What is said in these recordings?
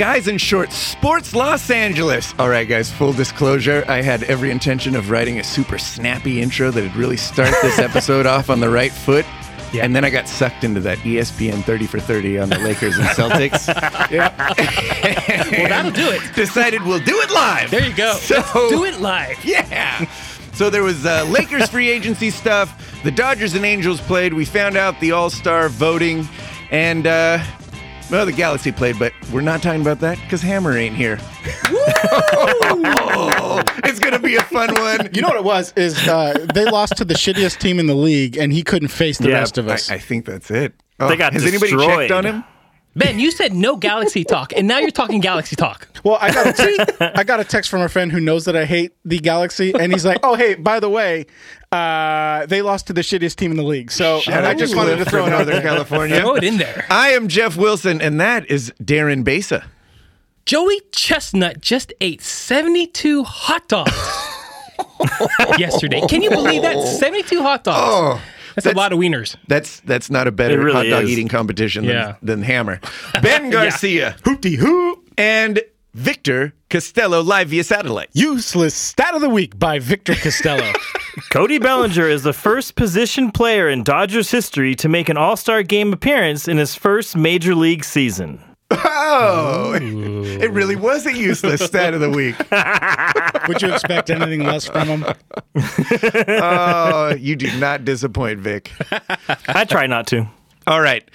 Guys in Shorts, Sports Los Angeles. All right, guys, full disclosure, I had every intention of writing a super snappy intro that'd really start this episode off on the right foot. Yeah. And then I got sucked into that ESPN 30 for 30 on the Lakers and Celtics. yeah. Well, that'll do it. Decided we'll do it live. There you go. So, Let's do it live. Yeah. So there was uh, Lakers free agency stuff. The Dodgers and Angels played. We found out the All Star voting, and uh, well, the Galaxy played, but we're not talking about that because Hammer ain't here. Oh, it's gonna be a fun one. You know what it was is uh, they lost to the shittiest team in the league, and he couldn't face the Yeah, rest of I, us. I think that's it. Oh, They got has anybody destroyed. checked on him? Ben, you said no Galaxy talk, and now you're talking Galaxy talk. well, I got a text, I got a text from a friend who knows that I hate the Galaxy, and he's like, "Oh, hey, by the way, uh, they lost to the shittiest team in the league." So Shout I just wanted to throw from it out there. California. Throw it in there. I am Jeff Wilson, and that is Darren Besa. Joey Chestnut just ate 72 hot dogs yesterday. Can you believe that? 72 hot dogs. Oh, that's, a lot of wieners. That's that's not a better really hot dog is. eating competition than, Yeah. than Hammer. Ben Garcia, Hoopty hoop. and Victor Costello live via satellite. Useless stat of the week by Victor Costello. Cody Bellinger is the first position player in Dodgers history to make an All Star game appearance in his first major league season. Oh, it really was a useless stat of the week. Would you expect anything less from him? Oh, you do not disappoint, Vic. I try not to. All right.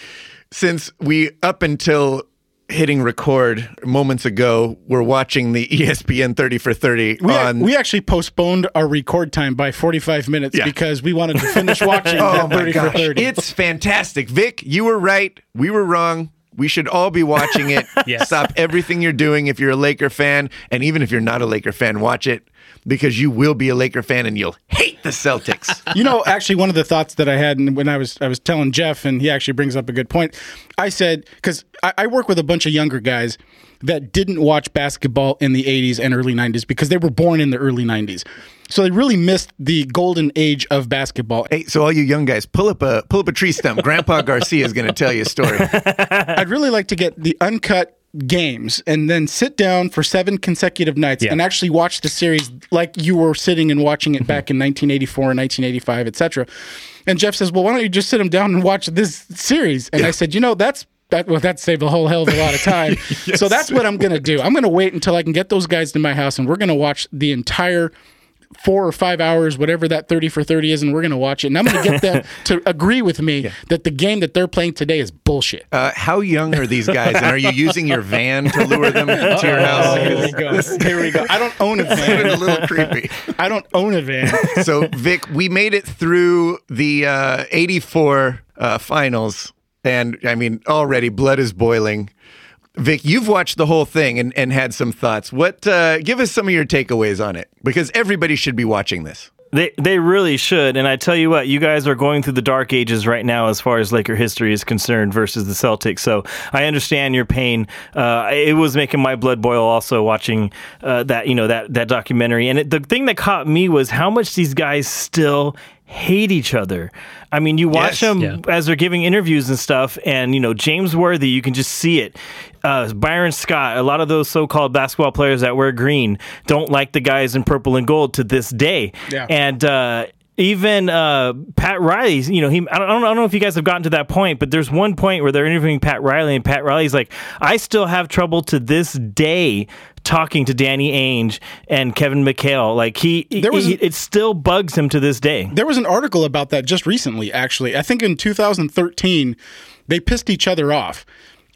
Since we, up until hitting record moments ago, we're watching the ESPN 30 for 30 We, on. we actually postponed our record time by 45 minutes Yeah. because we wanted to finish watching oh that my 30 gosh. for 30. It's fantastic. Vic, you were right. We were wrong. We should all be watching it. Yes. Stop everything you're doing if you're a Laker fan. And even if you're not a Laker fan, watch it because you will be a Laker fan and you'll hate the Celtics. you know, actually, one of the thoughts that I had when I was I was telling Jeff, and he actually brings up a good point. I said because I, I work with a bunch of younger guys that didn't watch basketball in the 80s and early 90s because they were born in the early 90s. So they really missed the golden age of basketball. hey, so all you young guys, pull up a pull up a tree stump. Grandpa Garcia is going to tell you a story. I'd really like to get the uncut games and then sit down for seven consecutive nights Yeah. and actually watch the series like you were sitting and watching it mm-hmm. back in 1984 and 1985 etc and jeff says well why don't you just sit them down and watch this series? And i said you know that's that well that saved a whole hell of a lot of time. So that's what i'm gonna do. I'm gonna wait until i can get those guys to my house and we're gonna watch the entire four or five hours, whatever that 30 for 30 is, and we're going to watch it. And I'm going to get them to agree with me that the game that they're playing today is bullshit. Uh, how young are these guys? And are you using your van to lure them to your house? Here we go. Here we go. I don't own a It's van. a little creepy. I don't own a van. So, Vic, we made it through the uh, 84 uh, finals. And I mean, already blood is boiling. Vic, you've watched the whole thing and, and had some thoughts. What? Uh, give us some of your takeaways on it because everybody should be watching this. They they really should. And I tell you what, you guys are going through the dark ages right now as far as Laker history is concerned versus the Celtics. So I understand your pain. Uh, it was making my blood boil also watching uh, that you know that that documentary. And it, the thing that caught me was how much these guys still hate each other. I mean, you watch Yes. them Yeah. as they're giving interviews and stuff, and you know James Worthy, you can just see it. Uh, Byron Scott, a lot of those so-called basketball players that wear green don't like the guys in purple and gold to this day. Yeah. And uh, even uh, Pat Riley, you know, he I don't, I don't know if you guys have gotten to that point, but there's one point where they're interviewing Pat Riley, and Pat Riley's like, I still have trouble to this day talking to Danny Ainge and Kevin McHale. Like he, There was- he- it still bugs him to this day. There was an article about that just recently, actually. I think in 2013, they pissed each other off.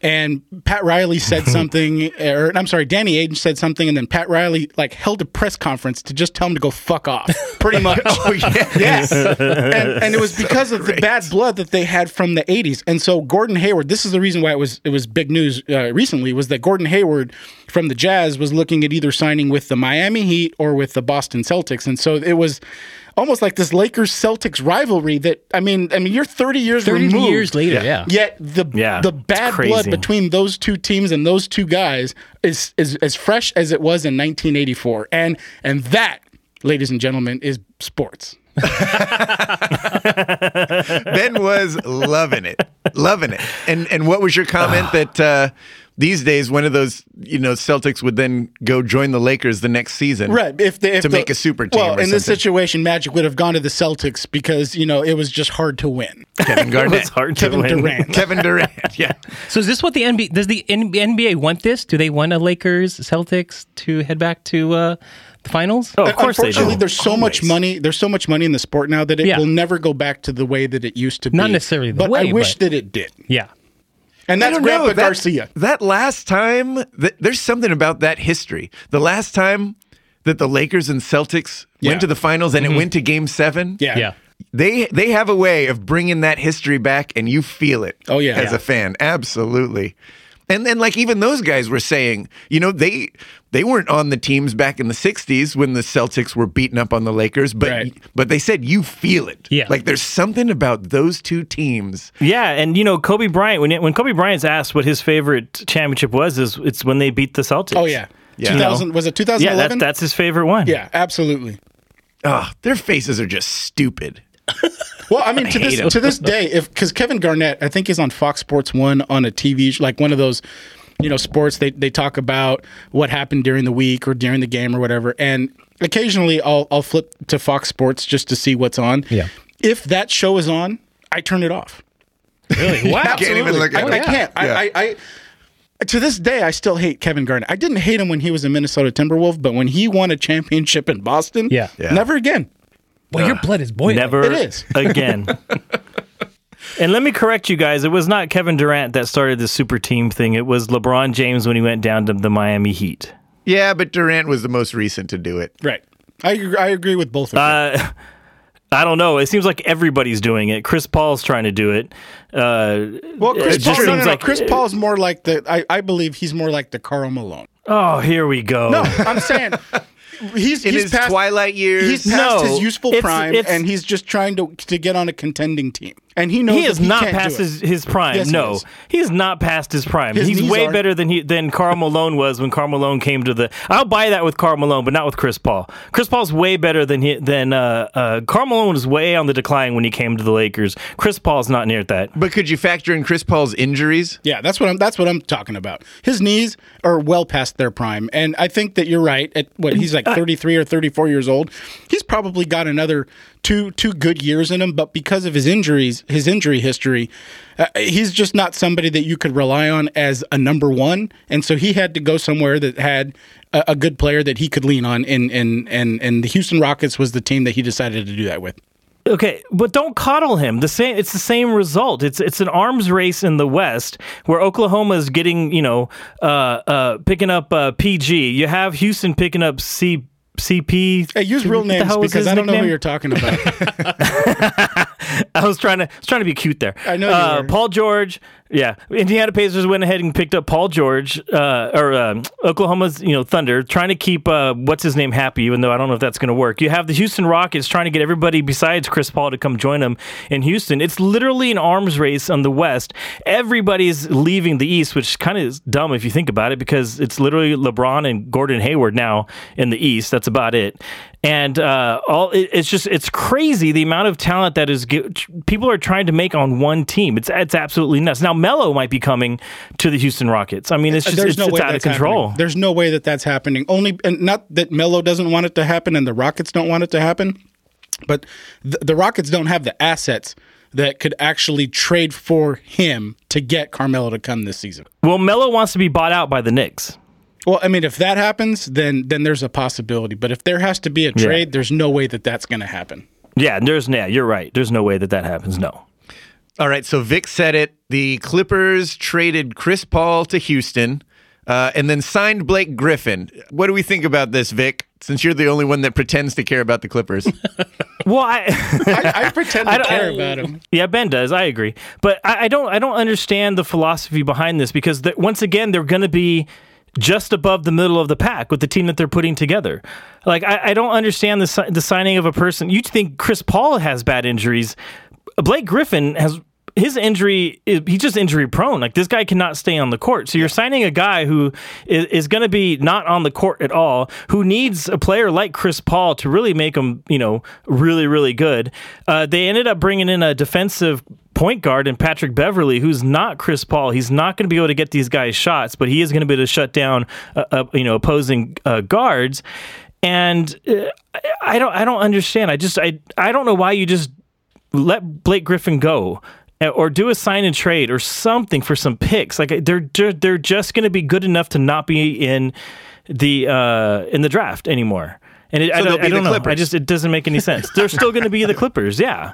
And Pat Riley said something, or I'm sorry, Danny Ainge said something, and then Pat Riley like held a press conference to just tell him to go fuck off, pretty much. Oh, yeah. Yes. and, and it was because of the bad blood that they had from the 80s. And so Gordon Hayward, this is the reason why it was it was big news uh, recently was that Gordon Hayward from the Jazz was looking at either signing with the Miami Heat or with the Boston Celtics. And so it was almost like this Lakers Celtics rivalry that I mean, I mean you're 30 years 30 removed. years later, yeah. Yet the Yeah, the bad blood between those two teams and those two guys is is as fresh as it was in 1984. And and that, ladies and gentlemen, is sports. Ben was loving it, loving it. And and what was your comment that uh, these days, one of those, you know, Celtics would then go join the Lakers the next season. Right. If they if To the- make a super team Well, or in this situation, Magic would have gone to the Celtics because you know it was just hard to win. Kevin It Garnett. was hard Kevin to win. Durant. Kevin Durant. Yeah. So is this what the NBA does the NBA want this? Do they want a Lakers Celtics to head back to uh, the finals? Oh, of course they Unfortunately, do. there's so much money. There's so much money in the sport now that it Yeah. will never go back to the way that it used to be. Not necessarily the but way, I wish but- that it did. Yeah. And I that's don't Grandpa know. That, Garcia. that last time, th- there's something about that history. The last time that the Lakers and Celtics Yeah. went to the finals and it mm-hmm. went to game seven. Yeah. Yeah. They they have a way of bringing that history back, and you feel it. Oh, yeah. as Yeah. a fan, absolutely. And then, like even those guys were saying, you know, they they weren't on the teams back in the '60s when the Celtics were beating up on the Lakers, but Right. but they said you feel it. Yeah. like there's something about those two teams. Yeah, and you know Kobe Bryant when when Kobe Bryant's asked what his favorite championship was, is it's when they beat the Celtics. Oh yeah. Yeah. 2000 was it yeah, 2011? that, that's his favorite one. yeah, absolutely. Oh, their faces are just stupid. Well, I mean, to hate this him. to this day, if because Kevin Garnett, I think he's on Fox Sports One on a TV sh- like one of those, you know, sports. They they talk about what happened during the week or during the game or whatever. And occasionally, I'll I'll flip to Fox Sports just to see what's on. Yeah. If that show is on, I turn it off. Really? Wow. Can't even look I, at I it. can't. Yeah. I, I, I to this day, I still hate Kevin Garnett. I didn't hate him when he was a Minnesota Timberwolf, but when he won a championship in Boston, Yeah. Yeah. never again. Well, your blood is boiling. Never It is. again. and let me correct you guys. It was not Kevin Durant that started the super team thing. It was LeBron James when he went down to the Miami Heat. Yeah, but Durant was the most recent to do it. Right. I agree- I agree with both of them. Uh, I don't know. It seems like everybody's doing it. Chris Paul's trying to do it. Uh, Well, Chris it Paul, no, no, no. like- Chris Paul's more like the. I, I believe he's more like the Karl Malone. oh, here we go. No, I'm saying he's In he's his past, twilight years, He's past No, his useful it's- prime, it's- and he's just trying to to get on a contending team. And he knows he that is not can't past his, his prime. Yes, he no, is. he is not past his prime. His He's way are. better than he than Karl Malone was when Karl Malone came to the. I'll buy that with Karl Malone, but not with Chris Paul. Chris Paul's way better than he than uh, uh, Karl Malone was way on the decline when he came to the Lakers. Chris Paul's not near that. but could you factor in Chris Paul's injuries? Yeah, that's what I'm. That's what I'm talking about. His knees are well past their prime, and I think that you're right. At what he's like 33 or 34 years old, he's probably got another two two good years in him. But because of his injuries, his injury history, uh, he's just not somebody that you could rely on as a number one. And so he had to go somewhere that had a, a good player that he could lean on. And and and and the Houston Rockets was the team that he decided to do that with. Okay, but don't coddle him. The same it's the same result. It's it's an arms race in the West where Oklahoma is getting, you know, uh uh picking up uh PG. You have Houston picking up C CP. Hey, use real names because I don't know who you're talking about. I was trying to I was trying to be cute there. I know you uh. Paul George. Yeah, Indiana Pacers went ahead and picked up Paul George, uh, or um Oklahoma's you know Thunder, trying to keep uh, what's his name happy, even though I don't know if that's going to work. You have the Houston Rockets trying to get everybody besides Chris Paul to come join them in Houston. It's literally an arms race on the West. Everybody's leaving the East, which kind of is dumb if you think about it, because it's literally LeBron and Gordon Hayward now in the East. That's about it. And uh, all it, it's just it's crazy the amount of talent that is people are trying to make on one team. It's it's absolutely nuts. Now Melo might be coming to the Houston Rockets. I mean, it's uh, just There's it's, no it's out of control. happening. There's no way that that's happening. Only, and not that Melo doesn't want it to happen, and the Rockets don't want it to happen, but the, the Rockets don't have the assets that could actually trade for him to get Carmelo to come this season. Well, Melo wants to be bought out by the Knicks. Well, I mean, if that happens, then then there's a possibility. But if there has to be a trade, there's no way that that's going to happen. Yeah, there's yeah, you're right. There's no way that that happens. No. All right, so Vic said it. The Clippers traded Chris Paul to Houston uh, and then signed Blake Griffin. What do we think about this, Vic? Since you're the only one that pretends to care about the Clippers. Well, I. I, I pretend to I don't- care about him. Yeah, Ben does. I agree, but I, I don't. I don't understand the philosophy behind this because the, once again, they're going to be just above the middle of the pack with the team that they're putting together. Like I, I don't understand the the signing of a person. You think Chris Paul has bad injuries? Blake Griffin has. His injury, is, he's just injury prone. Like this guy cannot stay on the court. So you're signing a guy who is, is going to be not on the court at all, who needs a player like Chris Paul to really make him, you know, really, really good. Uh, they ended up bringing in a defensive point guard and Patrick Beverley, who's not Chris Paul. He's not going to be able to get these guys shots, but he is going to be able to shut down, uh, uh, you know, opposing uh, guards. And uh, I don't, I don't understand. I just, I, I don't know why you just let Blake Griffin go or do a sign and trade or something for some picks. Like they're they're, they're just going to be good enough to not be in the uh, in the draft anymore. And it, I So they'll don't, be I don't know. I just it doesn't make any sense. They're still going to be the Clippers. Yeah,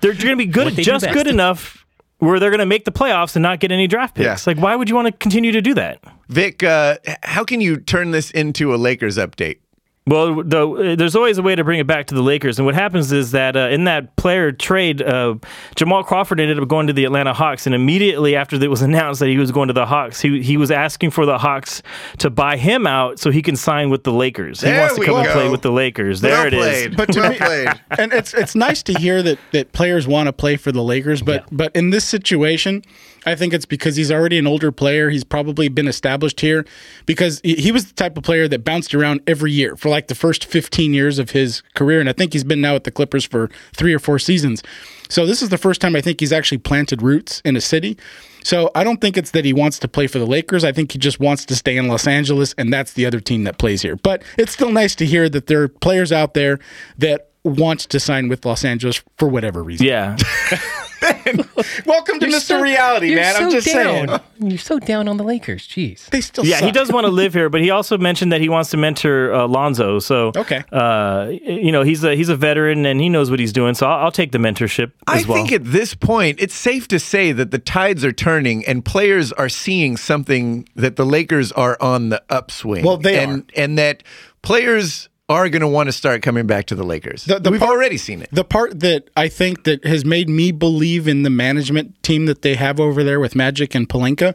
they're going to be good, What they do just good enough where they're going to make the playoffs and not get any draft picks. Yeah. Like why would you want to continue to do that? Vic, uh, how can you turn this into a Lakers update? Well, the, there's always a way to bring it back to the Lakers, and what happens is that uh, in that player trade, uh, Jamal Crawford ended up going to the Atlanta Hawks, and immediately after it was announced that he was going to the Hawks, he he was asking for the Hawks to buy him out so he can sign with the Lakers. He There wants to we come and go. play with the Lakers. There well it is. played. But to well me- played. and it's it's nice to hear that that players want to play for the Lakers, but but in this situation, I think it's because he's already an older player. He's probably been established here because he, he was the type of player that bounced around every year for like the first 15 years of his career, and I think he's been now at the Clippers for three or four seasons. So this is the first time I think he's actually planted roots in a city. So I don't think it's that he wants to play for the Lakers. I think he just wants to stay in Los Angeles, and that's the other team that plays here. But it's still nice to hear that there are players out there that want to sign with Los Angeles for whatever reason. Yeah. Welcome to You're Mr. so- Reality, you're man. I'm just down. saying. You're so down on the Lakers. Jeez. They still Yeah, he does want to live here, but he also mentioned that he wants to mentor uh, Lonzo. So, Okay. uh, you know, he's a he's a veteran and he knows what he's doing. So I'll, I'll take the mentorship I as well. think at this point, it's safe to say that the tides are turning and players are seeing something that the Lakers are on the upswing. Well, they and, And that players are going to want to start coming back to the Lakers. The- the We've part- already seen it. The part that I think that has made me believe in the management team that they have over there with Magic and Pelinka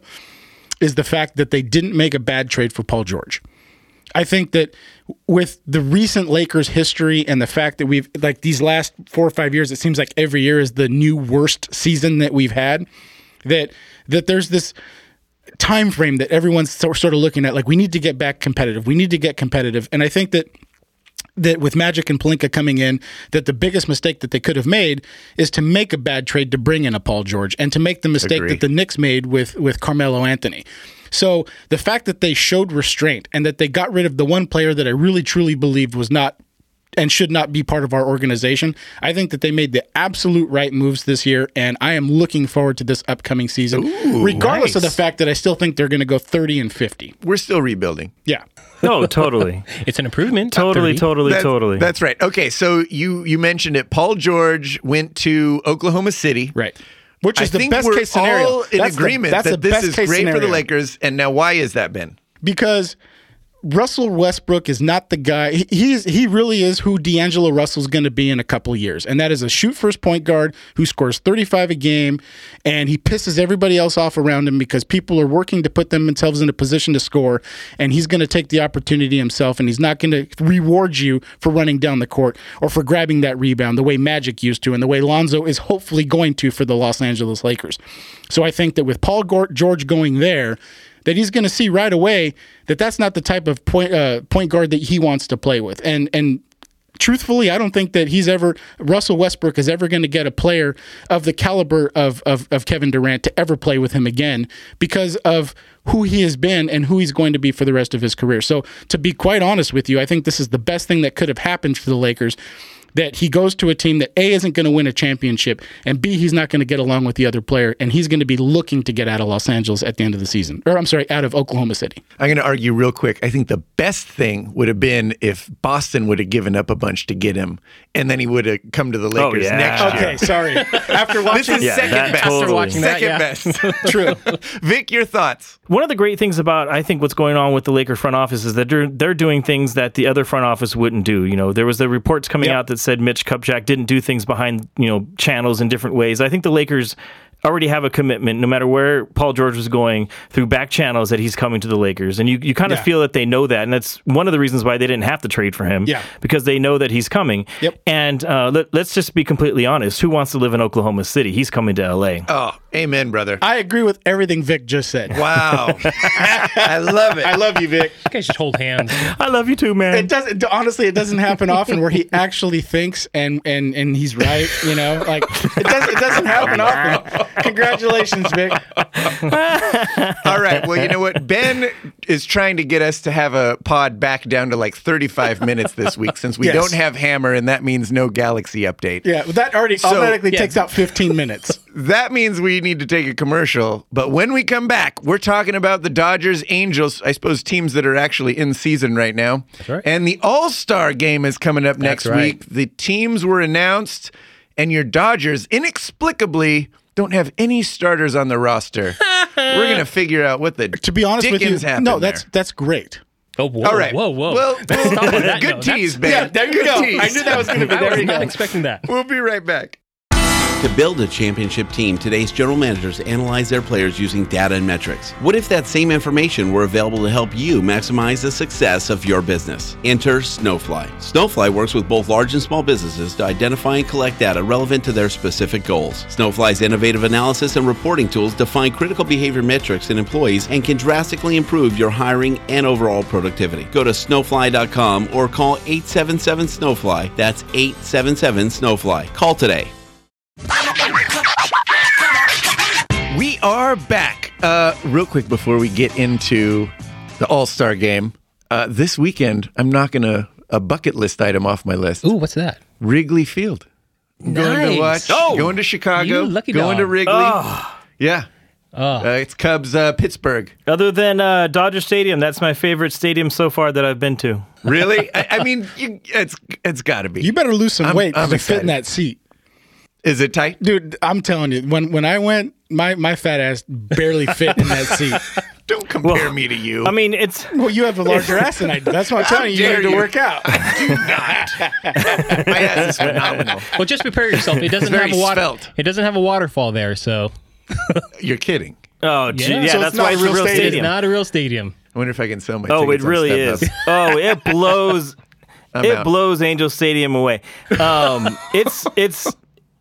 is the fact that they didn't make a bad trade for Paul George. I think that with the recent Lakers history and the fact that we've like these last four or five years, it seems like every year is the new worst season that we've had. That that there's this time frame that everyone's sort of looking at. Like we need to get back competitive. We need to get competitive, and I think that that with Magic and Pelinka coming in, that the biggest mistake that they could have made is to make a bad trade to bring in a Paul George and to make the mistake Agree. that the Knicks made with with Carmelo Anthony. So the fact that they showed restraint and that they got rid of the one player that I really truly believed was not and should not be part of our organization. I think that they made the absolute right moves this year, and I am looking forward to this upcoming season, regardless of the fact that I still think they're going to go 30 and 50. We're still rebuilding. Yeah. no, totally, It's an improvement. totally, totally, That's, totally. That's right. Okay, so you you mentioned it. Paul George went to Oklahoma City. Right. Which I is the think best we're case scenario. all in That's the- agreement that's the that this best is case great for the scenario. Lakers. And now, why has that been? because Russell Westbrook is not the guy. he- He's he really is who D'Angelo Russell's going to be in a couple years, and that is a shoot first point guard who scores 35 a game, and he pisses everybody else off around him because people are working to put themselves in a position to score, and he's going to take the opportunity himself, and he's not going to reward you for running down the court or for grabbing that rebound the way Magic used to, and the way Lonzo is hopefully going to for the Los Angeles Lakers. So I think that with Paul George going there that he's going to see right away that that's not the type of point uh, point guard that he wants to play with. And and truthfully, I don't think that he's ever Russell Westbrook is ever going to get a player of the caliber of, of of Kevin Durant to ever play with him again because of who he has been and who he's going to be for the rest of his career. So to be quite honest with you, I think this is the best thing that could have happened for the Lakers. That he goes to a team that A isn't going to win a championship, and B he's not going to get along with the other player, and he's going to be looking to get out of Los Angeles at the end of the season, or I'm sorry, out of Oklahoma City. I'm going to argue real quick. I think the best thing would have been if Boston would have given up a bunch to get him, and then he would have come to the oh, Lakers oh, yeah. next year. Okay, sorry. After watching This is Yeah, second best. totally. After watching that, second yeah. best. true. Vic, your thoughts? One of the great things about I think what's going on with the Laker front office is that they're they're doing things that the other front office wouldn't do. You know, there was the reports coming Yep. out that said Mitch Kupchak didn't do things behind you know channels in different ways. I think the Lakers already have a commitment, no matter where Paul George was going, through back channels that he's coming to the Lakers. And you, you kind of Yeah. feel that they know that. And that's one of the reasons why they didn't have to trade for him. Yeah. Because they know that he's coming. Yep. And uh, let, let's just be completely honest. Who wants to live in Oklahoma City? He's coming to LA. Oh, amen, brother. I agree with everything Vic just said. Wow. I love it. I love you, Vic. You guys should hold hands. I love you too, man. It doesn't honestly. It doesn't happen often where he actually thinks and and and he's right. You know, like it doesn't. It doesn't happen often. Congratulations, Vic. All right. Well, you know what? Ben is trying to get us to have a pod back down to like 35 minutes this week since we Yes. don't have Hammer, and that means no Galaxy update. Yeah, that already So- automatically yeah. takes out 15 minutes. That means we need to take a commercial. But when we come back, we're talking about the Dodgers, Angels, I suppose teams that are actually in season right now. right. And the All Star game is coming up next right. week. The teams were announced, and your Dodgers inexplicably don't have any starters on the roster. we're going to figure out what the To be honest with you, happened no, that's there. that's great. Oh, whoa, All right. whoa, whoa. Well, Let's stop on that good tease, That's- Ben. Yeah, there you Good go. tease. I knew that was going to be there. I was not go. expecting that. We'll be right back. To build a championship team, today's general managers analyze their players using data and metrics. What if that same information were available to help you maximize the success of your business? Enter Snowfly. Snowfly works with both large and small businesses to identify and collect data relevant to their specific goals. Snowfly's innovative analysis and reporting tools define critical behavior metrics in employees and can drastically improve your hiring and overall productivity. Go to snowfly.com or call 877 Snowfly. That's 877 Snowfly. Call today. We are back. Uh, real quick before we get into the All Star game, uh, this weekend I'm knocking a, a bucket list item off my list. Ooh, what's that? Wrigley Field. Going to watch. Oh! going to Chicago. You lucky going to dog. Wrigley. Yeah. Uh, it's Cubs uh, Pittsburgh. Other than uh, Dodger Stadium, that's my favorite stadium so far that I've been to. Really? I, I mean, you, it's it's got to be. You better lose some I'm- weight I'm to fit in that seat. Is it tight? Dude, I'm telling you, when when I went, my, my fat ass barely fit in that seat. Don't compare me to you. I mean, it's Well, you have a larger ass than I do. That's what I'm telling you. You dare need to work out. my ass is phenomenal. Well, just prepare yourself. It doesn't have a water. svelte. It doesn't have a waterfall there, so You're kidding. oh, gee, Yeah. yeah, So that's not why a it's a real real it is stadium. not a real stadium. I wonder if I can sell my Oh, it tickets on really is. StubHub. Oh, it blows. I'm it out. blows Angel Stadium away. Um, it's it's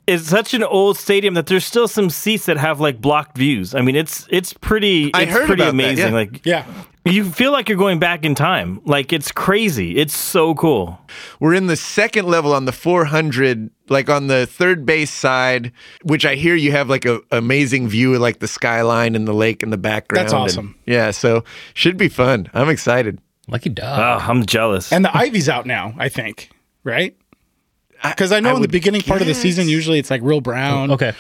it's such an old stadium that there's still some seats that have like blocked views. I mean, it's it's pretty. I heard pretty about that, amazing. yeah. Like Yeah. you feel like you're going back in time. Like it's crazy. It's so cool. We're in the second level on the 400, like on the third base side, which I hear you have like a amazing view of like the skyline and the lake in the background. That's and- awesome. yeah, so should be fun. I'm excited. Lucky dog. Oh, I'm jealous. And the ivy's out now, I think, right? Because I know I in the would beginning part of the season, usually it's like real brown. okay.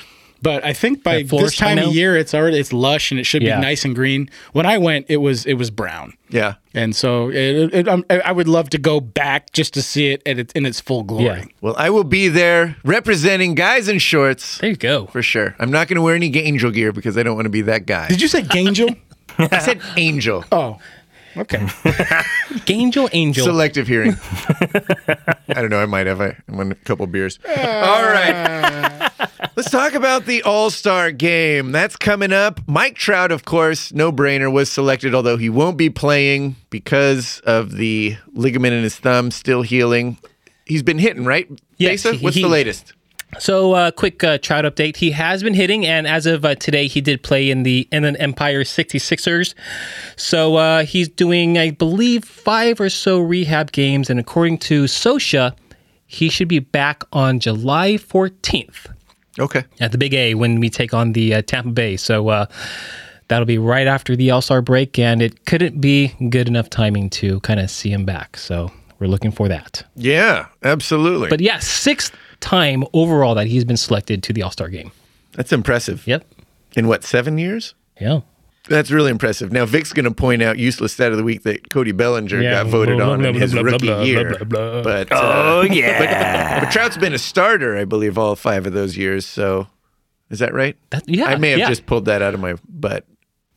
But I think by That flourish this time by now? of year, it's already it's lush and it should Yeah. be nice and green. When I went, it was it was brown, Yeah. and so it, it, um, I would love to go back just to see it at its, in its full glory. Yeah. Well, I will be there representing guys in shorts There you go. for sure. I'm not going to wear any angel gear because I don't want to be that guy. Did you say Gangel? I said angel. oh, okay. Angel, angel. Selective hearing. I don't know. I might have. I won a couple beers. Ah. All right. Let's talk about the All Star game. That's coming up. Mike Trout, of course, no brainer, was selected, although he won't be playing because of the ligament in his thumb still healing. He's been hitting, right? Yes, Besa? he- What's the latest? So, uh, quick uh, Trout update. He has been hitting, and as of uh, today, he did play in the Inland Empire 66ers. So, uh, he's doing, I believe, five or so rehab games, and according to Scioscia, he should be back on July 14th Okay. at the Big A when we take on the uh, Tampa Bay. So, uh, that'll be right after the All Star break, and it couldn't be good enough timing to kind of see him back. So, we're looking for that. Yeah, absolutely. But yeah, sixth time overall that he's been selected to the All Star game. That's impressive. Yep. In what, seven years? Yeah. That's really impressive. Now, Vic's going to point out useless stat of the week that Cody Bellinger Yeah. got voted Blah, on blah, in blah, his rookie blah, blah, year. blah, blah. But uh, oh yeah. but Trout's been a starter, I believe, all five of those years. So is that right? That, yeah. I may have yeah. just pulled that out of my butt.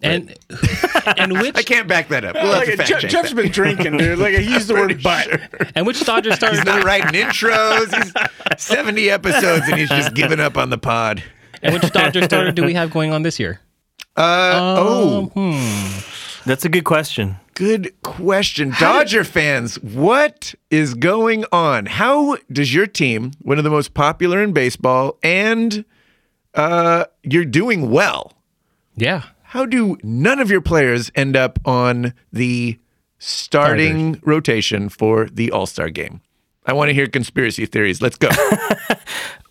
and and which I can't back that up. We'll have to Like, fact Jeff, check Jeff's that. been drinking, dude. Like he used the word butt. and which Dodger star He's not writing intros. He's 70 episodes and he's just giving up on the pod. And which Dodger starter do we have going on this year? Uh, oh, That's a good question. good question. Dodger fans, what is going on? How does your team, one of the most popular in baseball, and uh, you're doing well, Yeah. How do none of your players end up on the starting rotation for the All Star game? I want to hear conspiracy theories. Let's go.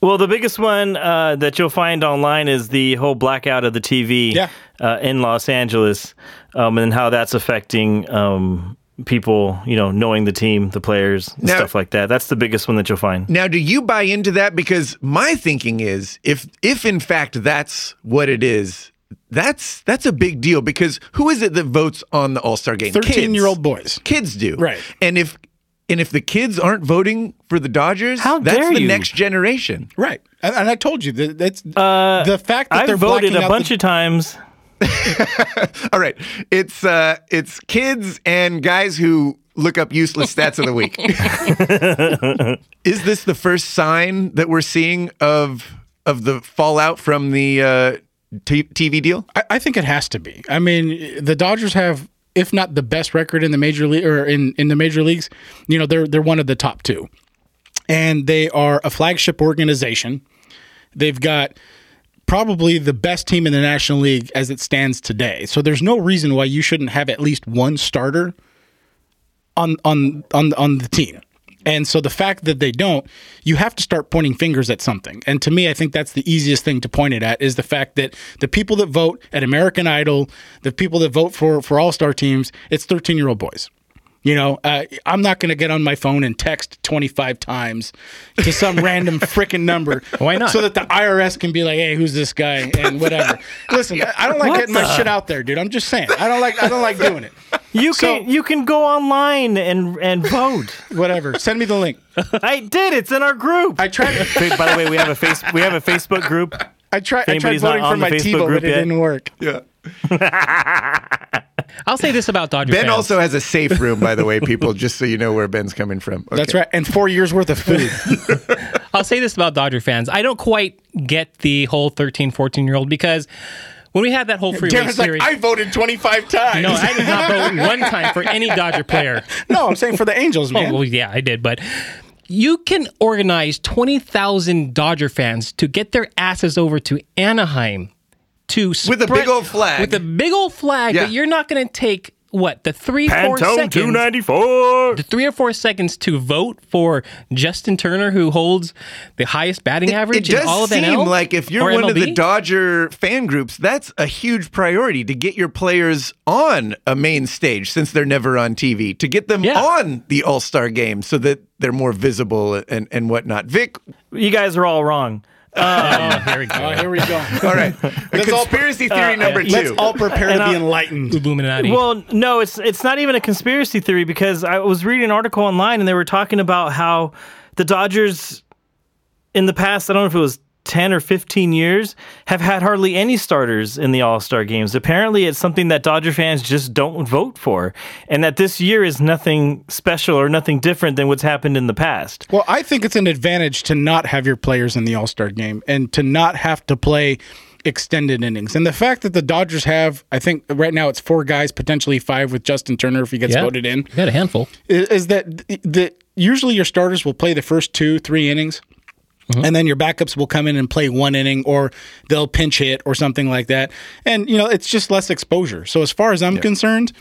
Well, the biggest one uh, that you'll find online is the whole blackout of the TV Yeah. uh, in Los Angeles, um, and how that's affecting um, people, you know, knowing the team, the players, and Now- stuff like that. That's the biggest one that you'll find. Now, do you buy into that? Because my thinking is, if if in fact that's what it is, that's that's a big deal. Because who is it that votes on the All Star game? Thirteen-year-old boys. Kids do, Right. And if and if the kids aren't voting for the Dodgers, How that's dare the you. next generation. Right, and, and I told you that that's Uh, the fact that I've they're voted a bunch the, of times. All right, it's uh, it's kids and guys who look up useless stats of the week. is this the first sign that we're seeing of of the fallout from the uh, t- TV deal? I, I think it has to be. I mean, the Dodgers have, if not the best record in the major league or in, in the major leagues, you know, they're they're one of the top two, and they are a flagship organization. They've got probably the best team in the National League as it stands today. So there's no reason why you shouldn't have at least one starter on on on on the team. And so the fact that they don't, you have to start pointing fingers at something. And to me, I think that's the easiest thing to point it at is the fact that the people that vote at American Idol, the people that vote for for All Star teams, it's 13 year old boys. You know, uh, I'm not going to get on my phone and text 25 times to some random freaking number. Why not? So that the IRS can be like, "Hey, who's this guy?" and whatever. Listen, I- I don't like What getting my shit out there, dude. I'm just saying. I don't like. I don't like doing it. You So- can you can go online and and vote. Whatever. Send me the link. I did. It's in our group. I tried. By the way, we have a face we have a Facebook group. I tried. I tried anybody's not voting for my Facebook TiVo, group but it yet. didn't work. Yeah. I'll say this about Dodger Ben fans. also has a safe room, by the way, people, just so you know where Ben's coming from. Okay. That's right. And four years worth of food. I'll say this about Dodger fans. I don't quite get the whole 13, 14 year old because when we had that whole freeway Darren's like. I voted 25 times. no, I did not vote one time for any Dodger player. no, I'm saying for the Angels, Oh, man. well, yeah, I did, but you can organize 20,000 Dodger fans to get their asses over to Anaheim to With a big old flag. With a big old flag, Yeah. but you're not going to take what the three, four Pantone seconds. two ninety four. the three or four seconds to vote for Justin Turner, who holds the highest batting It average does in all of seem NL like if you're or one of the Dodger fan groups, that's a huge priority to get your players on a main stage since they're never on TV, to get them Yeah. on the All Star game so that they're more visible and, and whatnot. Vic, You guys are all wrong. Oh, here we go. Oh, here we go. all right. A conspiracy theory uh, number two. Let's all prepare to And be enlightened. Illuminati. Well, no, it's it's not even a conspiracy theory because I was reading an article online and they were talking about how the Dodgers in the past, I don't know if it was 10 or 15 years, have had hardly any starters in the All-Star games. Apparently, it's something that Dodger fans just don't vote for and that this year is nothing special or nothing different than what's happened in the past. Well, I think it's an advantage to not have your players in the All Star game and to not have to play extended innings. And the fact that the Dodgers have, I think right now it's four guys, potentially five with Justin Turner if he gets yeah. voted in, You got a handful. is, is that the usually your starters will play the first two, three innings. Mm-hmm. And then your backups will come in and play one inning, or they'll pinch hit, or something like that. And you know, it's just less exposure. So as far as I'm concerned,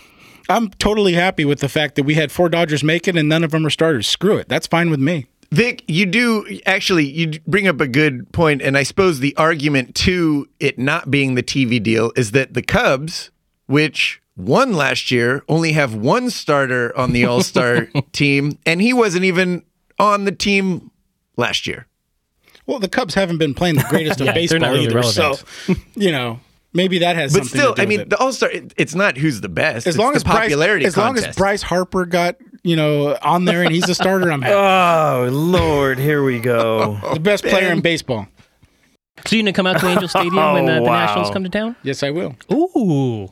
I'm totally happy with the fact that we had four Dodgers make it, and none of them are starters. Screw it, that's fine with me. Vic, you do actually you bring up a good point, and I suppose the argument to it not being the TV deal is that the Cubs, which won last year, only have one starter on the All Star team, and he wasn't even on the team last year. Well, the Cubs haven't been playing the greatest of Yeah, baseball not really either, so you know maybe that has But something still, to do I with mean, it. the All Star. It, it's not who's the best. as it's long the as Bryce, popularity as long as. Bryce Harper got you know on there and he's a starter, I'm happy. Oh, Lord, here we go. the best player in baseball. So you gonna come out to Angel Stadium when uh, the, the Oh, wow. Nationals come to town? Yes, I will. Ooh.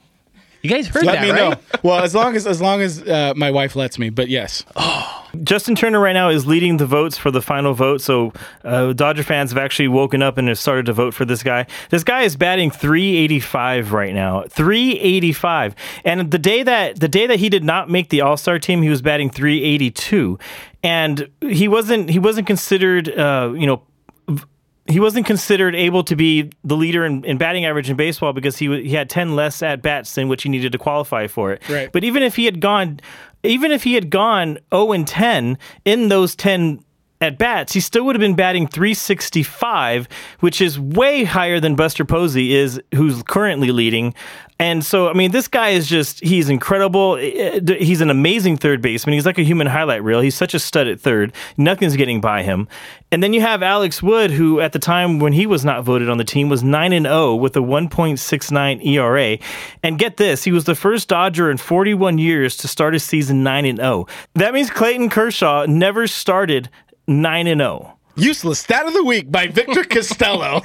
You guys heard Let that, me right? know. Well, as long as as long as uh, my wife lets me. But yes, Justin Turner right now is leading the votes for the final vote. So uh, Dodger fans have actually woken up and have started to vote for this guy. This guy is batting 385 right now. 385. And the day that the day that he did not make the All Star team, he was batting 382. And he wasn't he wasn't considered uh, you know he wasn't considered able to be the leader in, in batting average in baseball because he he had 10 less at bats than which he needed to qualify for it. Right. But even if he had gone even if he had gone 0 and 10 in those 10 at bats, he still would have been batting 365, which is way higher than Buster Posey is, who's currently leading. And so, I mean, this guy is just, he's incredible. He's an amazing third baseman. He's like a human highlight reel. He's such a stud at third. Nothing's getting by him. And then you have Alex Wood, who at the time when he was not voted on the team was 9 and 0 with a 1.69 ERA. And get this, he was the first Dodger in 41 years to start a season 9 and 0. That means Clayton Kershaw never started 9 and oh. 0. useless stat of the week by Victor Costello.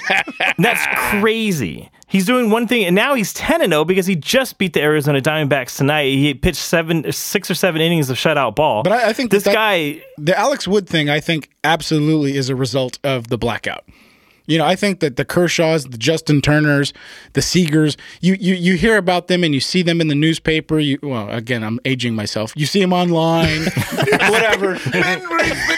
That's crazy. He's doing one thing, and now he's 10 and 0 because he just beat the Arizona Diamondbacks tonight. He pitched seven, six or seven innings of shutout ball. But I- I think this that- guy, the Alex Wood thing, I think, absolutely is a result of the blackout. You know, I think that the Kershaws, the Justin Turners, the Seagers, you, you you hear about them and you see them in the newspaper. You well, again, I'm aging myself. You see them online, whatever. the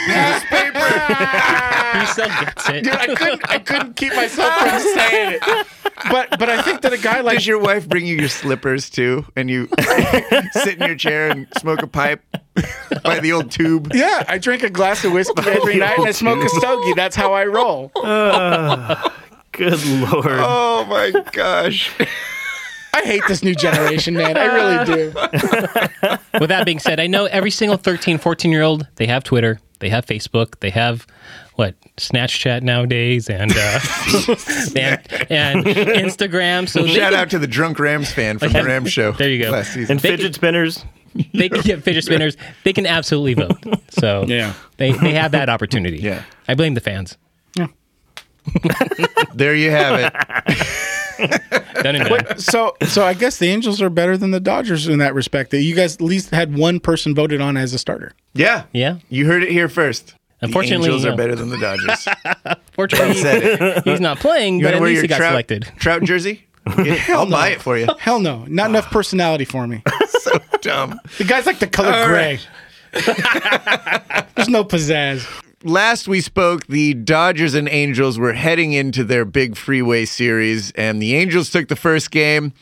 newspaper. He still gets it. Dude, I couldn't I couldn't keep myself from saying it. But but I think that a guy like Does your wife bring you your slippers too, and you sit in your chair and smoke a pipe by the old tube? yeah, I drink a glass of whiskey every night and I smoke a stogie. That's how I roll. good lord. Oh my gosh! I hate this new generation, man. I really do. With that being said, I know every single 13, 14 year old, they have Twitter, they have Facebook, they have what Snapchat nowadays, and uh, and, and Instagram. So they Shout can, out to the drunk Rams fan from the Rams show. There you go. Last season. and fidget spinners. they can get fidget spinners. They can absolutely vote. So Yeah. they they have that opportunity. Yeah. I blame the fans. There you have it. Done and done. So so I guess the Angels are better than the Dodgers in that respect. That you guys at least had one person voted on as a starter. Yeah, Yeah. you heard it here first. Unfortunately, the Angels are better than the Dodgers. Fortunately, Said it. he's not playing, You but want to at least he got trout, selected. trout jersey? I'll buy it for you. Hell no, not enough personality for me. So dumb. The guys like the color All gray. There's no pizzazz. last we spoke, the Dodgers and Angels were heading into their big freeway series, and the Angels took the first game,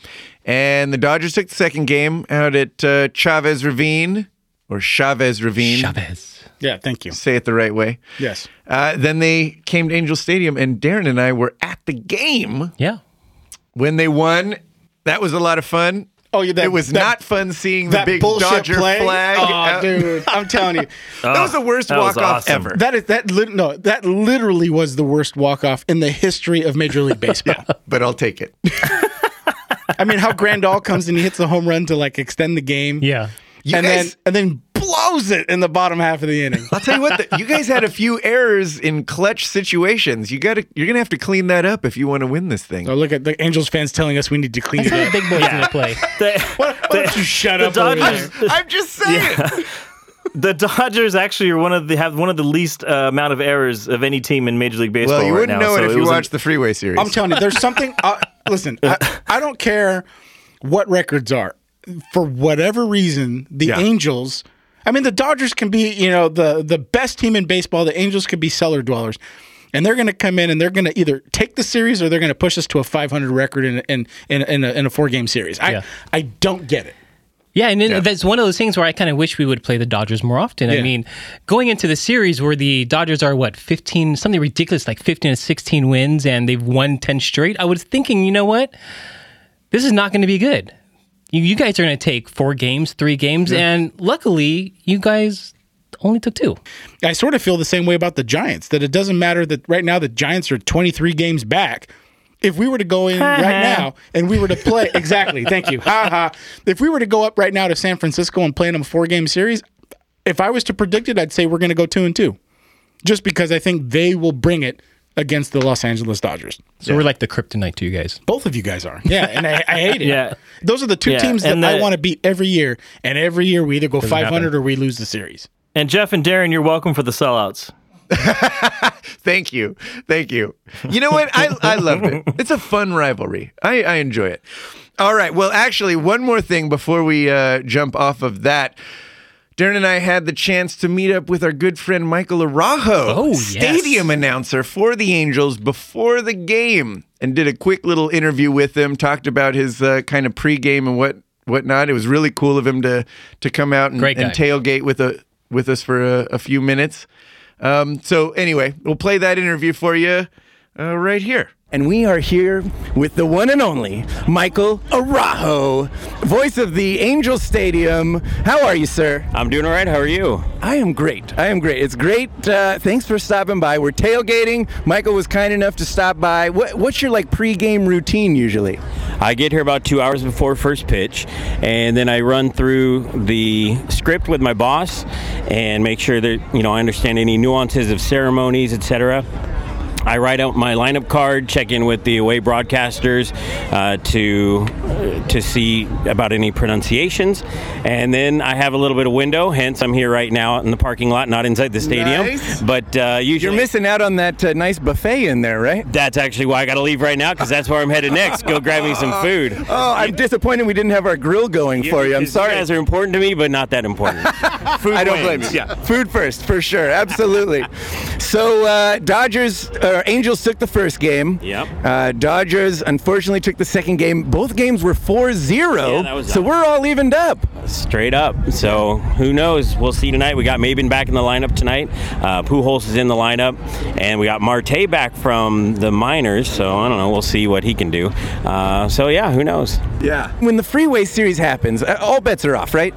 and the Dodgers took the second game out at uh, Chavez Ravine or Chavez Ravine. Chavez. Yeah, thank you. Say it the right way. Yes. Uh, then they came to Angel Stadium, and Darren and I were at the game Yeah. When they won. That was a lot of fun. Oh, yeah, that- it was that- not fun seeing the big bullshit Dodger play. flag. Oh, out. dude, I'm telling you, oh, that was the worst walk off awesome. ever. that is that. Lit, no, that literally was the worst walk off in the history of Major League Baseball. but I'll take it. I mean, how Grandal comes and he hits the home run to like extend the game. Yeah. You and guys- then and then blows it in the bottom half of the inning. I'll tell you what, the, you guys had a few errors in clutch situations. You got to, you're gonna have to clean that up if you want to win this thing. Oh, look at the Angels fans telling us we need to clean it The up. big boys in the play. The, Why don't you shut the up? over Dodgers, there? I'm just saying. the Dodgers actually are one of the have one of the least uh, amount of errors of any team in Major League Baseball. Well, you wouldn't now, know it so if you was a- watched the Freeway series. I'm telling you, there's something. Uh, listen, I, I don't care what records are. For whatever reason, the Yeah. Angels. I mean, the Dodgers can be, you know, the the best team in baseball. The Angels could be cellar dwellers, and they're going to come in and they're going to either take the series or they're going to push us to a 500 record in in in, in a, in a four game series. I Yeah. I don't get it. Yeah, and then that's one of those things where I kind of wish we would play the Dodgers more often. I mean, going into the series where the Dodgers are what, 15, something ridiculous like 15 to 16 wins and they've won 10 straight, I was thinking, you know what? This is not going to be good. You, you guys are going to take four games, three games, and luckily you guys only took two. I sort of feel the same way about the Giants. That it doesn't matter that right now the Giants are 23 games back. If we were to go in right now and we were to play exactly, thank you. Ha ha. If we were to go up right now to San Francisco and play them a four game series, if I was to predict it, I'd say we're going to go two and two, just because I think they will bring it against the Los Angeles Dodgers. So we're like the kryptonite to you guys. Both of you guys are. Yeah, and I, I hate it. Yeah. Those are the two Yeah, teams that and I want to beat every year, and every year we either go 500 happen. or we lose the series. And Jeff and Darren, you're welcome for the sellouts. Thank you. Thank you. You know what? I, I loved it. It's a fun rivalry. I, I enjoy it. All right. Well, actually, one more thing before we uh, jump off of that. Darren and I had the chance to meet up with our good friend Michael Arajo, Oh, yes. stadium announcer for the Angels before the game, and did a quick little interview with him. Talked about his uh, kind of pregame and what whatnot. It was really cool of him to to come out and, and tailgate with a with us for a, a few minutes. Um, so anyway, we'll play that interview for you uh, right here. And we are here with the one and only Michael Arajo, voice of the Angel Stadium. How are you, sir? I'm doing all right. How are you? I am great. I am great. It's great. Uh, thanks for stopping by. We're tailgating. Michael was kind enough to stop by. What, what's your like pregame routine usually? I get here about two hours before first pitch, and then I run through the script with my boss and make sure that you know I understand any nuances of ceremonies, etc. I write out my lineup card, check in with the away broadcasters uh, to to see about any pronunciations, and then I have a little bit of window. Hence, I'm here right now in the parking lot, not inside the stadium. Nice. But uh, usually, You're missing out on that uh, nice buffet in there, right? That's actually why I got to leave right now because that's where I'm headed next. Go grab me some food. Oh, I'm disappointed we didn't have our grill going for you. I'm sorry. You guys are important to me, but not that important. Food I don't blame you. Yeah, food first for sure, absolutely. so uh, Dodgers, Angels took the first game. Yep. Uh, Dodgers unfortunately took the second game. Both games were 4-0. Yeah, that was so we're all evened up. Straight up. So who knows? We'll see tonight. We got Maybin back in the lineup tonight. Uh, Pujols is in the lineup, and we got Marte back from the minors. So I don't know. We'll see what he can do. Uh, so yeah, who knows? Yeah. When the freeway series happens, uh, all bets are off, right?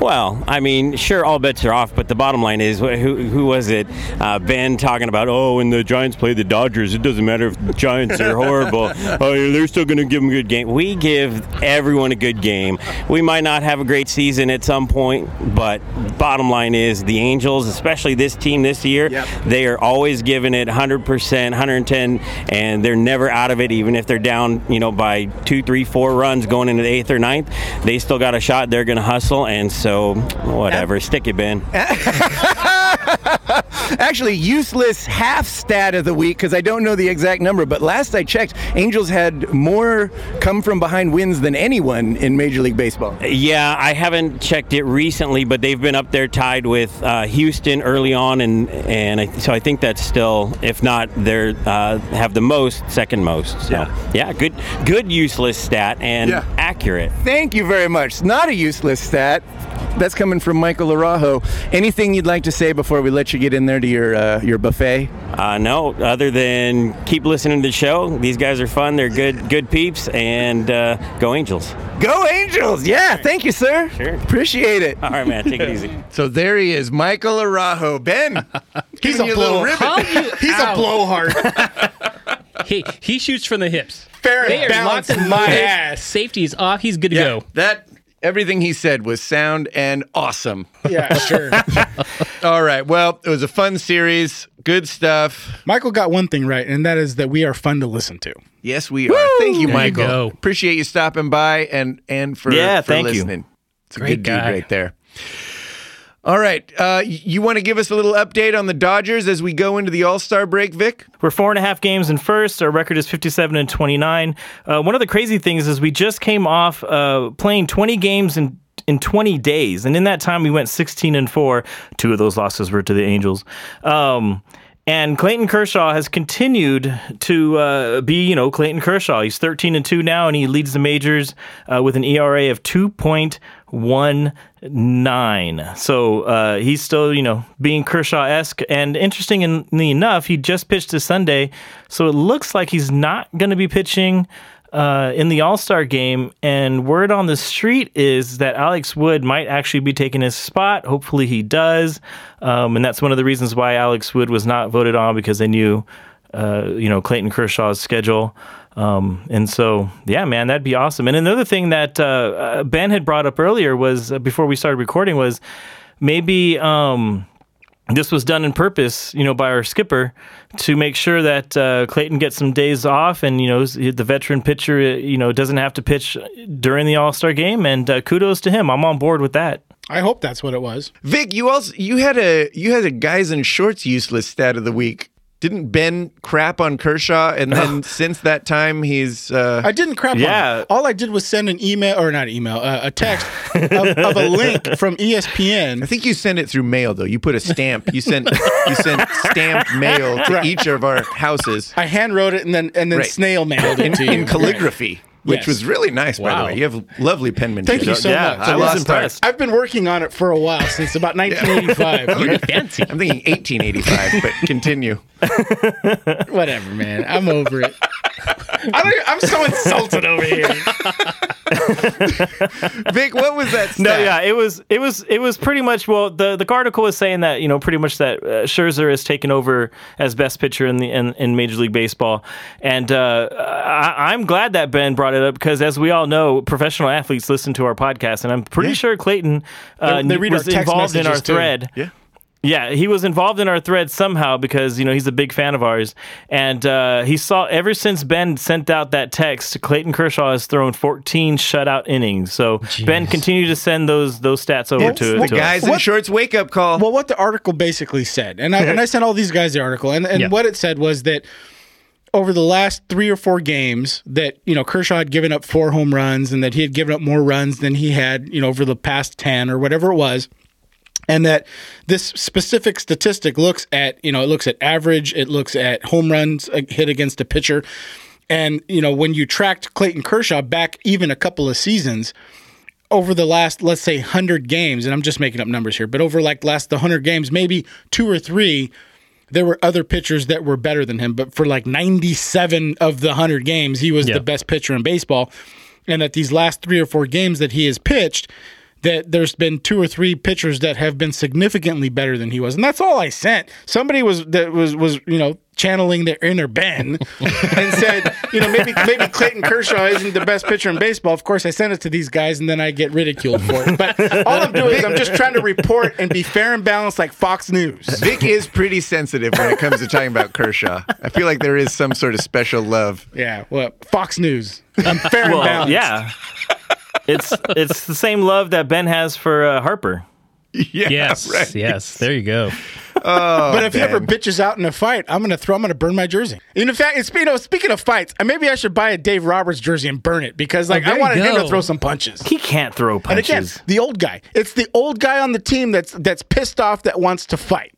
Well, I mean, sure, all bets are off, but the bottom line is, who, who was it? Uh, ben talking about, oh, when the Giants play the Dodgers, it doesn't matter if the Giants are horrible. oh, they're still going to give them a good game. We give everyone a good game. We might not have a great season at some point, but bottom line is, the Angels, especially this team this year, Yep. they are always giving it 100%, 110, and they're never out of it, even if they're down, you know, by two, three, four runs going into the eighth or ninth. They still got a shot. They're going to hustle, and so whatever. Stick it, Ben. Actually, useless half stat of the week because I don't know the exact number, but last I checked, Angels had more come from behind wins than anyone in Major League Baseball. Yeah, I haven't checked it recently, but they've been up there tied with uh, Houston early on, and and I, so I think that's still, if not, they're uh, have the most, second most. So Yeah. yeah, good, good useless stat and Yeah. accurate. Thank you very much. Not a useless stat. That's coming from Michael Arajo. Anything you'd like to say before we let you get in there to your uh, your buffet? Uh, no, other than keep listening to the show. These guys are fun. They're good, good peeps, and uh, go Angels. Go Angels! Yeah, thank you, sir. Sure. Appreciate it. All right, man. Take it easy. So there he is, Michael Arajo. Ben, He's giving a you little blow. ribbon. He's a blowhard. He he shoots from the hips. Fair They are balance locked in my ass. Safety is off. He's good to go. that everything he said was sound and awesome. Yeah, sure. All right. Well, it was a fun series. Good stuff. Michael got one thing right, and that is that we are fun to listen to. Yes, we are. Thank you, There you Michael. go. Appreciate you stopping by and and for Yeah, for thank you. listening. It's a Great good dude guy. right there. All right. Uh, you want to give us a little update on the Dodgers as we go into the All Star break, Vic? We're four and a half games in first. Our record is 57 and 29. Uh, one of the crazy things is we just came off uh, playing 20 games in in 20 days, and in that time we went 16 and four. Two of those losses were to the Angels. Um, and Clayton Kershaw has continued to uh, be, you know, Clayton Kershaw. He's 13 and two now, and he leads the majors uh, with an ERA of 2.19. So uh, he's still, you know, being Kershaw esque. And interestingly enough, he just pitched this Sunday, so it looks like he's not going to be pitching. Uh, in the All Star game, and word on the street is that Alex Wood might actually be taking his spot. Hopefully, he does, um, and that's one of the reasons why Alex Wood was not voted on because they knew, uh, you know, Clayton Kershaw's schedule. Um, and so, yeah, man, that'd be awesome. And another thing that uh, uh, Ben had brought up earlier was uh, before we started recording was maybe. Um, this was done in purpose, you know, by our skipper to make sure that uh, Clayton gets some days off, and you know, the veteran pitcher, uh, you know, doesn't have to pitch during the All Star game. And uh, kudos to him. I'm on board with that. I hope that's what it was. Vic, you also you had a you had a guys in shorts useless stat of the week. Didn't Ben crap on Kershaw, and then since that time he's uh, I didn't crap Yeah. on it. All I did was send an email, or not email, uh, a text of, of a link from ESPN. I think you sent it through mail though. You put a stamp. You sent you sent stamped mail to Right. each of our houses I hand wrote it and then and then Right. snail mailed it to you. in calligraphy, which Yes. was really nice. By the way, you have lovely penmanship. Thank you so yeah, much. I a was lost impressed. I've been working on it for a while since about 1985. You're fancy. I'm thinking 1885, but continue. Whatever, man. I'm over it. I don't, I'm so insulted over here. Vic, what was that? Stat? No, yeah, it was it was it was pretty much well the the article was saying that you know pretty much that uh, Scherzer has taken over as best pitcher in the in, in Major League Baseball, and uh, I, I'm glad that Ben brought it up because as we all know, professional athletes listen to our podcast, and I'm pretty Yeah. sure Clayton uh, They- they read was involved in our too. thread. Yeah. Yeah, he was involved in our thread somehow because you know he's a big fan of ours, and uh, he saw ever since Ben sent out that text, Clayton Kershaw has thrown 14 shutout innings. So Ben, continue to send those those stats over Well, to, well, to The guys us. in What- shorts wake up call. Well, what the article basically said, and I, and I sent all these guys the article, and, and Yeah. what it said was that over the last three or four games, that you know Kershaw had given up four home runs, and that he had given up more runs than he had, you know, over the past ten or whatever it was. And that this specific statistic looks at, you know, it looks at average, it looks at home runs hit against a pitcher. And, you know, when you tracked Clayton Kershaw back even a couple of seasons, over the last let's say 100 games and i'm just making up numbers here but over like last the 100 games maybe two or three there were other pitchers that were better than him. But for like 97 of the 100 games he was the best pitcher in baseball. And at these last three or four games that he has pitched that there's been two or three pitchers that have been significantly better than he was. And that's all i sent. Somebody was that was was you know channeling their inner ben and said you know maybe maybe clayton kershaw isn't the best pitcher in baseball. Of course i send it to these guys and then i get ridiculed for it. But all i'm doing is i'm just trying to report and be fair and balanced like fox news. Vic is pretty sensitive when it comes to talking about Kershaw. I feel like there is some sort of special love. yeah well fox news. I'm fair and balanced. yeah. It's it's the same love that Ben has for uh, Harper. Yeah, Yes, right. yes. There you go. But if he ever bitches out in a fight, I'm gonna throw. I'm gonna burn my jersey. And in fact, it's you know, speaking of fights, uh, maybe I should buy a Dave Roberts jersey and burn it because like Oh, I you wanted him to throw some punches. He can't throw And again, punches. the old guy. It's the old guy on the team that's that's pissed off that wants to fight.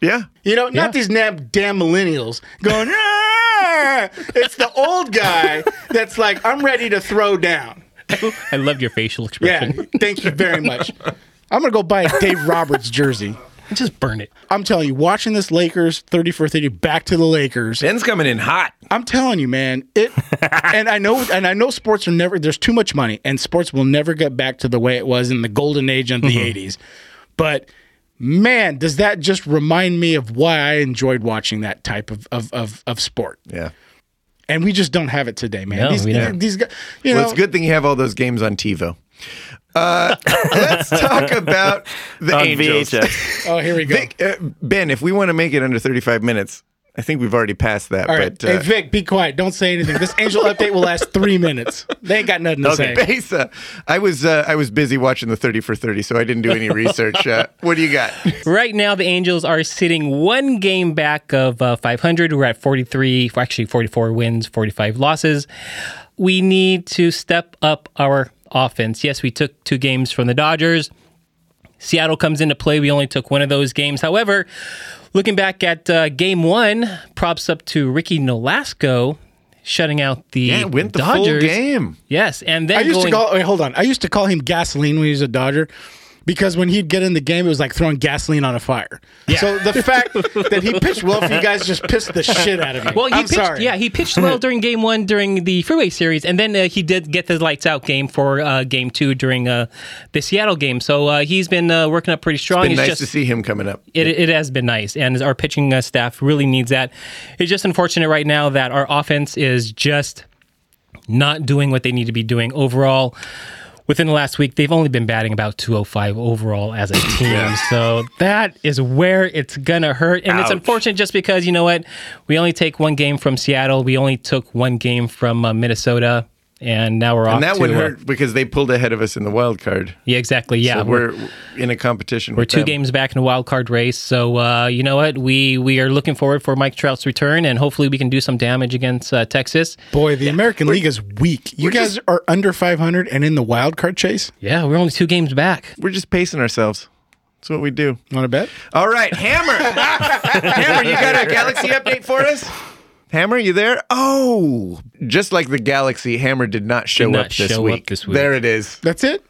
Yeah. You know, not Yeah. these damn, damn millennials going. "Ah!" It's the old guy that's like, I'm ready to throw down. I love your facial expression. Yeah, expression. thank you very much. I'm gonna go buy a Dave Roberts jersey. Just burn it. I'm telling you, watching this Lakers 30 for 30 back to the Lakers. Ben's coming in hot. I'm telling you, man. It and I know and I know sports are never there's too much money and sports will never get back to the way it was in the golden age of the mm-hmm. 80s. But man, does that just remind me of why I enjoyed watching that type of of of, of sport. Yeah. And we just don't have it today, man. No, these, we don't. these guys, you know, Well, it's a good thing you have all those games on TiVo. Uh, let's talk about the on Angels. VHS. Oh, here we go. Vic, uh, ben, if we want to make it under 35 minutes, I think we've already passed that. All right, but uh, hey Vic, be quiet. Don't say anything. This angel update will last three minutes. They ain't got nothing to Okay. say. Besa, I was uh, I was busy watching the 30 for 30, so I didn't do any research. Uh, what do you got? Right now, the Angels are sitting one game back of uh, 500. We're at 43, actually 44 wins, 45 losses. We need to step up our offense. Yes, we took two games from the Dodgers. Seattle comes into play. We only took one of those games. However, looking back at uh, game one, props up to Ricky Nolasco shutting out the Yeah, went the Dodgers. full game. Yes, and then I used going, to call. Wait, hold on. I used to call him gasoline when he was a Dodger, because when he'd get in the game, it was like throwing gasoline on a fire. Yeah. So the fact that he pitched well for you guys just pissed the shit out of me. Well, he I'm pitched. sorry. Yeah, he pitched well during Game One during the Freeway Series, and then uh, he did get the lights out game for uh, Game Two during uh, the Seattle game. So uh, he's been uh, working up pretty strong. Been It's nice just, to see him coming up. It, it has been nice, and our pitching uh, staff really needs that. It's just unfortunate right now that our offense is just not doing what they need to be doing overall. Within the last week, they've only been batting about 205 overall as a team. So that is where it's going to hurt. And it's unfortunate just because, you know what? We only take one game from Seattle. We only took one game from uh, Minnesota. And now we're off And that to, would uh, hurt because they pulled ahead of us in the wild card. yeah, exactly. Yeah. so we're in a competition. We're with two them. games back in the wild card race, so uh, you know what? We we are looking forward for Mike Trout's return, and hopefully we can do some damage against uh, Texas. Boy, the American League is weak. You guys are under 500 and in the wild card chase. Yeah, we're only two games back. We're just pacing ourselves. That's what we do. Want to bet? All right, Hammer. Hammer, you got a Galaxy update for us? Hammer, you there? Oh, just like the Galaxy, Hammer did not show not up this show up this week. There it is. That's it.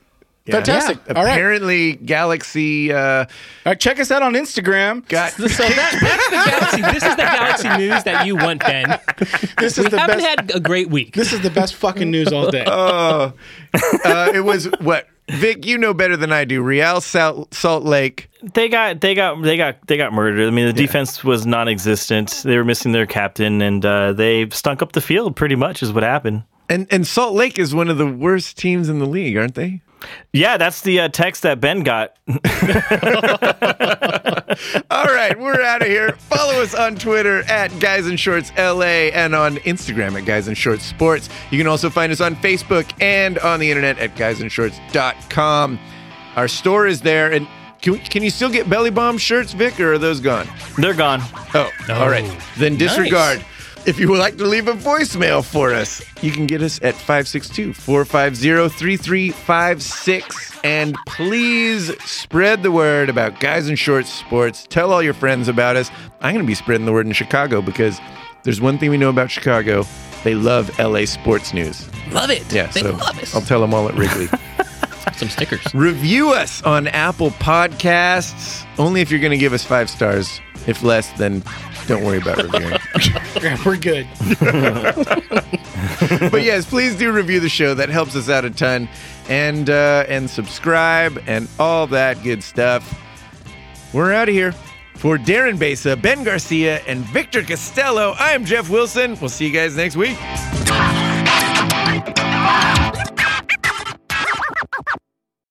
Yeah. Fantastic. All right. Apparently, Galaxy uh, All right. Check us out on Instagram. got. So that, that's the Galaxy. This is the Galaxy news that you want, Ben. This We the haven't best. had a great week. this is the best fucking news all day. uh, it was what Vic. You know better than I do. Real Salt, Salt Lake. They got they got they got they got murdered. I mean, the defense was non-existent. They were missing their captain, and uh, they stunk up the field. Pretty much is what happened. And and Salt Lake is one of the worst teams in the league, aren't they? Yeah, that's the uh, text that Ben got. All right, we're out of here. Follow us on Twitter at Guys in Shorts LA and on Instagram at Guys in Shorts Sports. You can also find us on Facebook and on the internet at guysinshorts.com. Our store is there, and can, can you still get Belly Bomb shirts, Vic, or are those gone? They're gone. Oh, all right. Then disregard. Nice. If you would like to leave a voicemail for us, you can get us at 562 450 3356. And please spread the word about Guys in Shorts Sports. Tell all your friends about us. I'm going to be spreading the word in Chicago because there's one thing we know about Chicago they love LA sports news. Love it. Yeah, they so love us. I'll tell them all at Wrigley. Some stickers. Review us on Apple Podcasts. Only if you're going to give us five stars. If less, then don't worry about reviewing. yeah, we're good. but yes, please do review the show. That helps us out a ton. And uh, and subscribe and all that good stuff. We're out of here. For Darren Besa, Ben Garcia, and Victor Costello, I'm Jeff Wilson. We'll see you guys next week.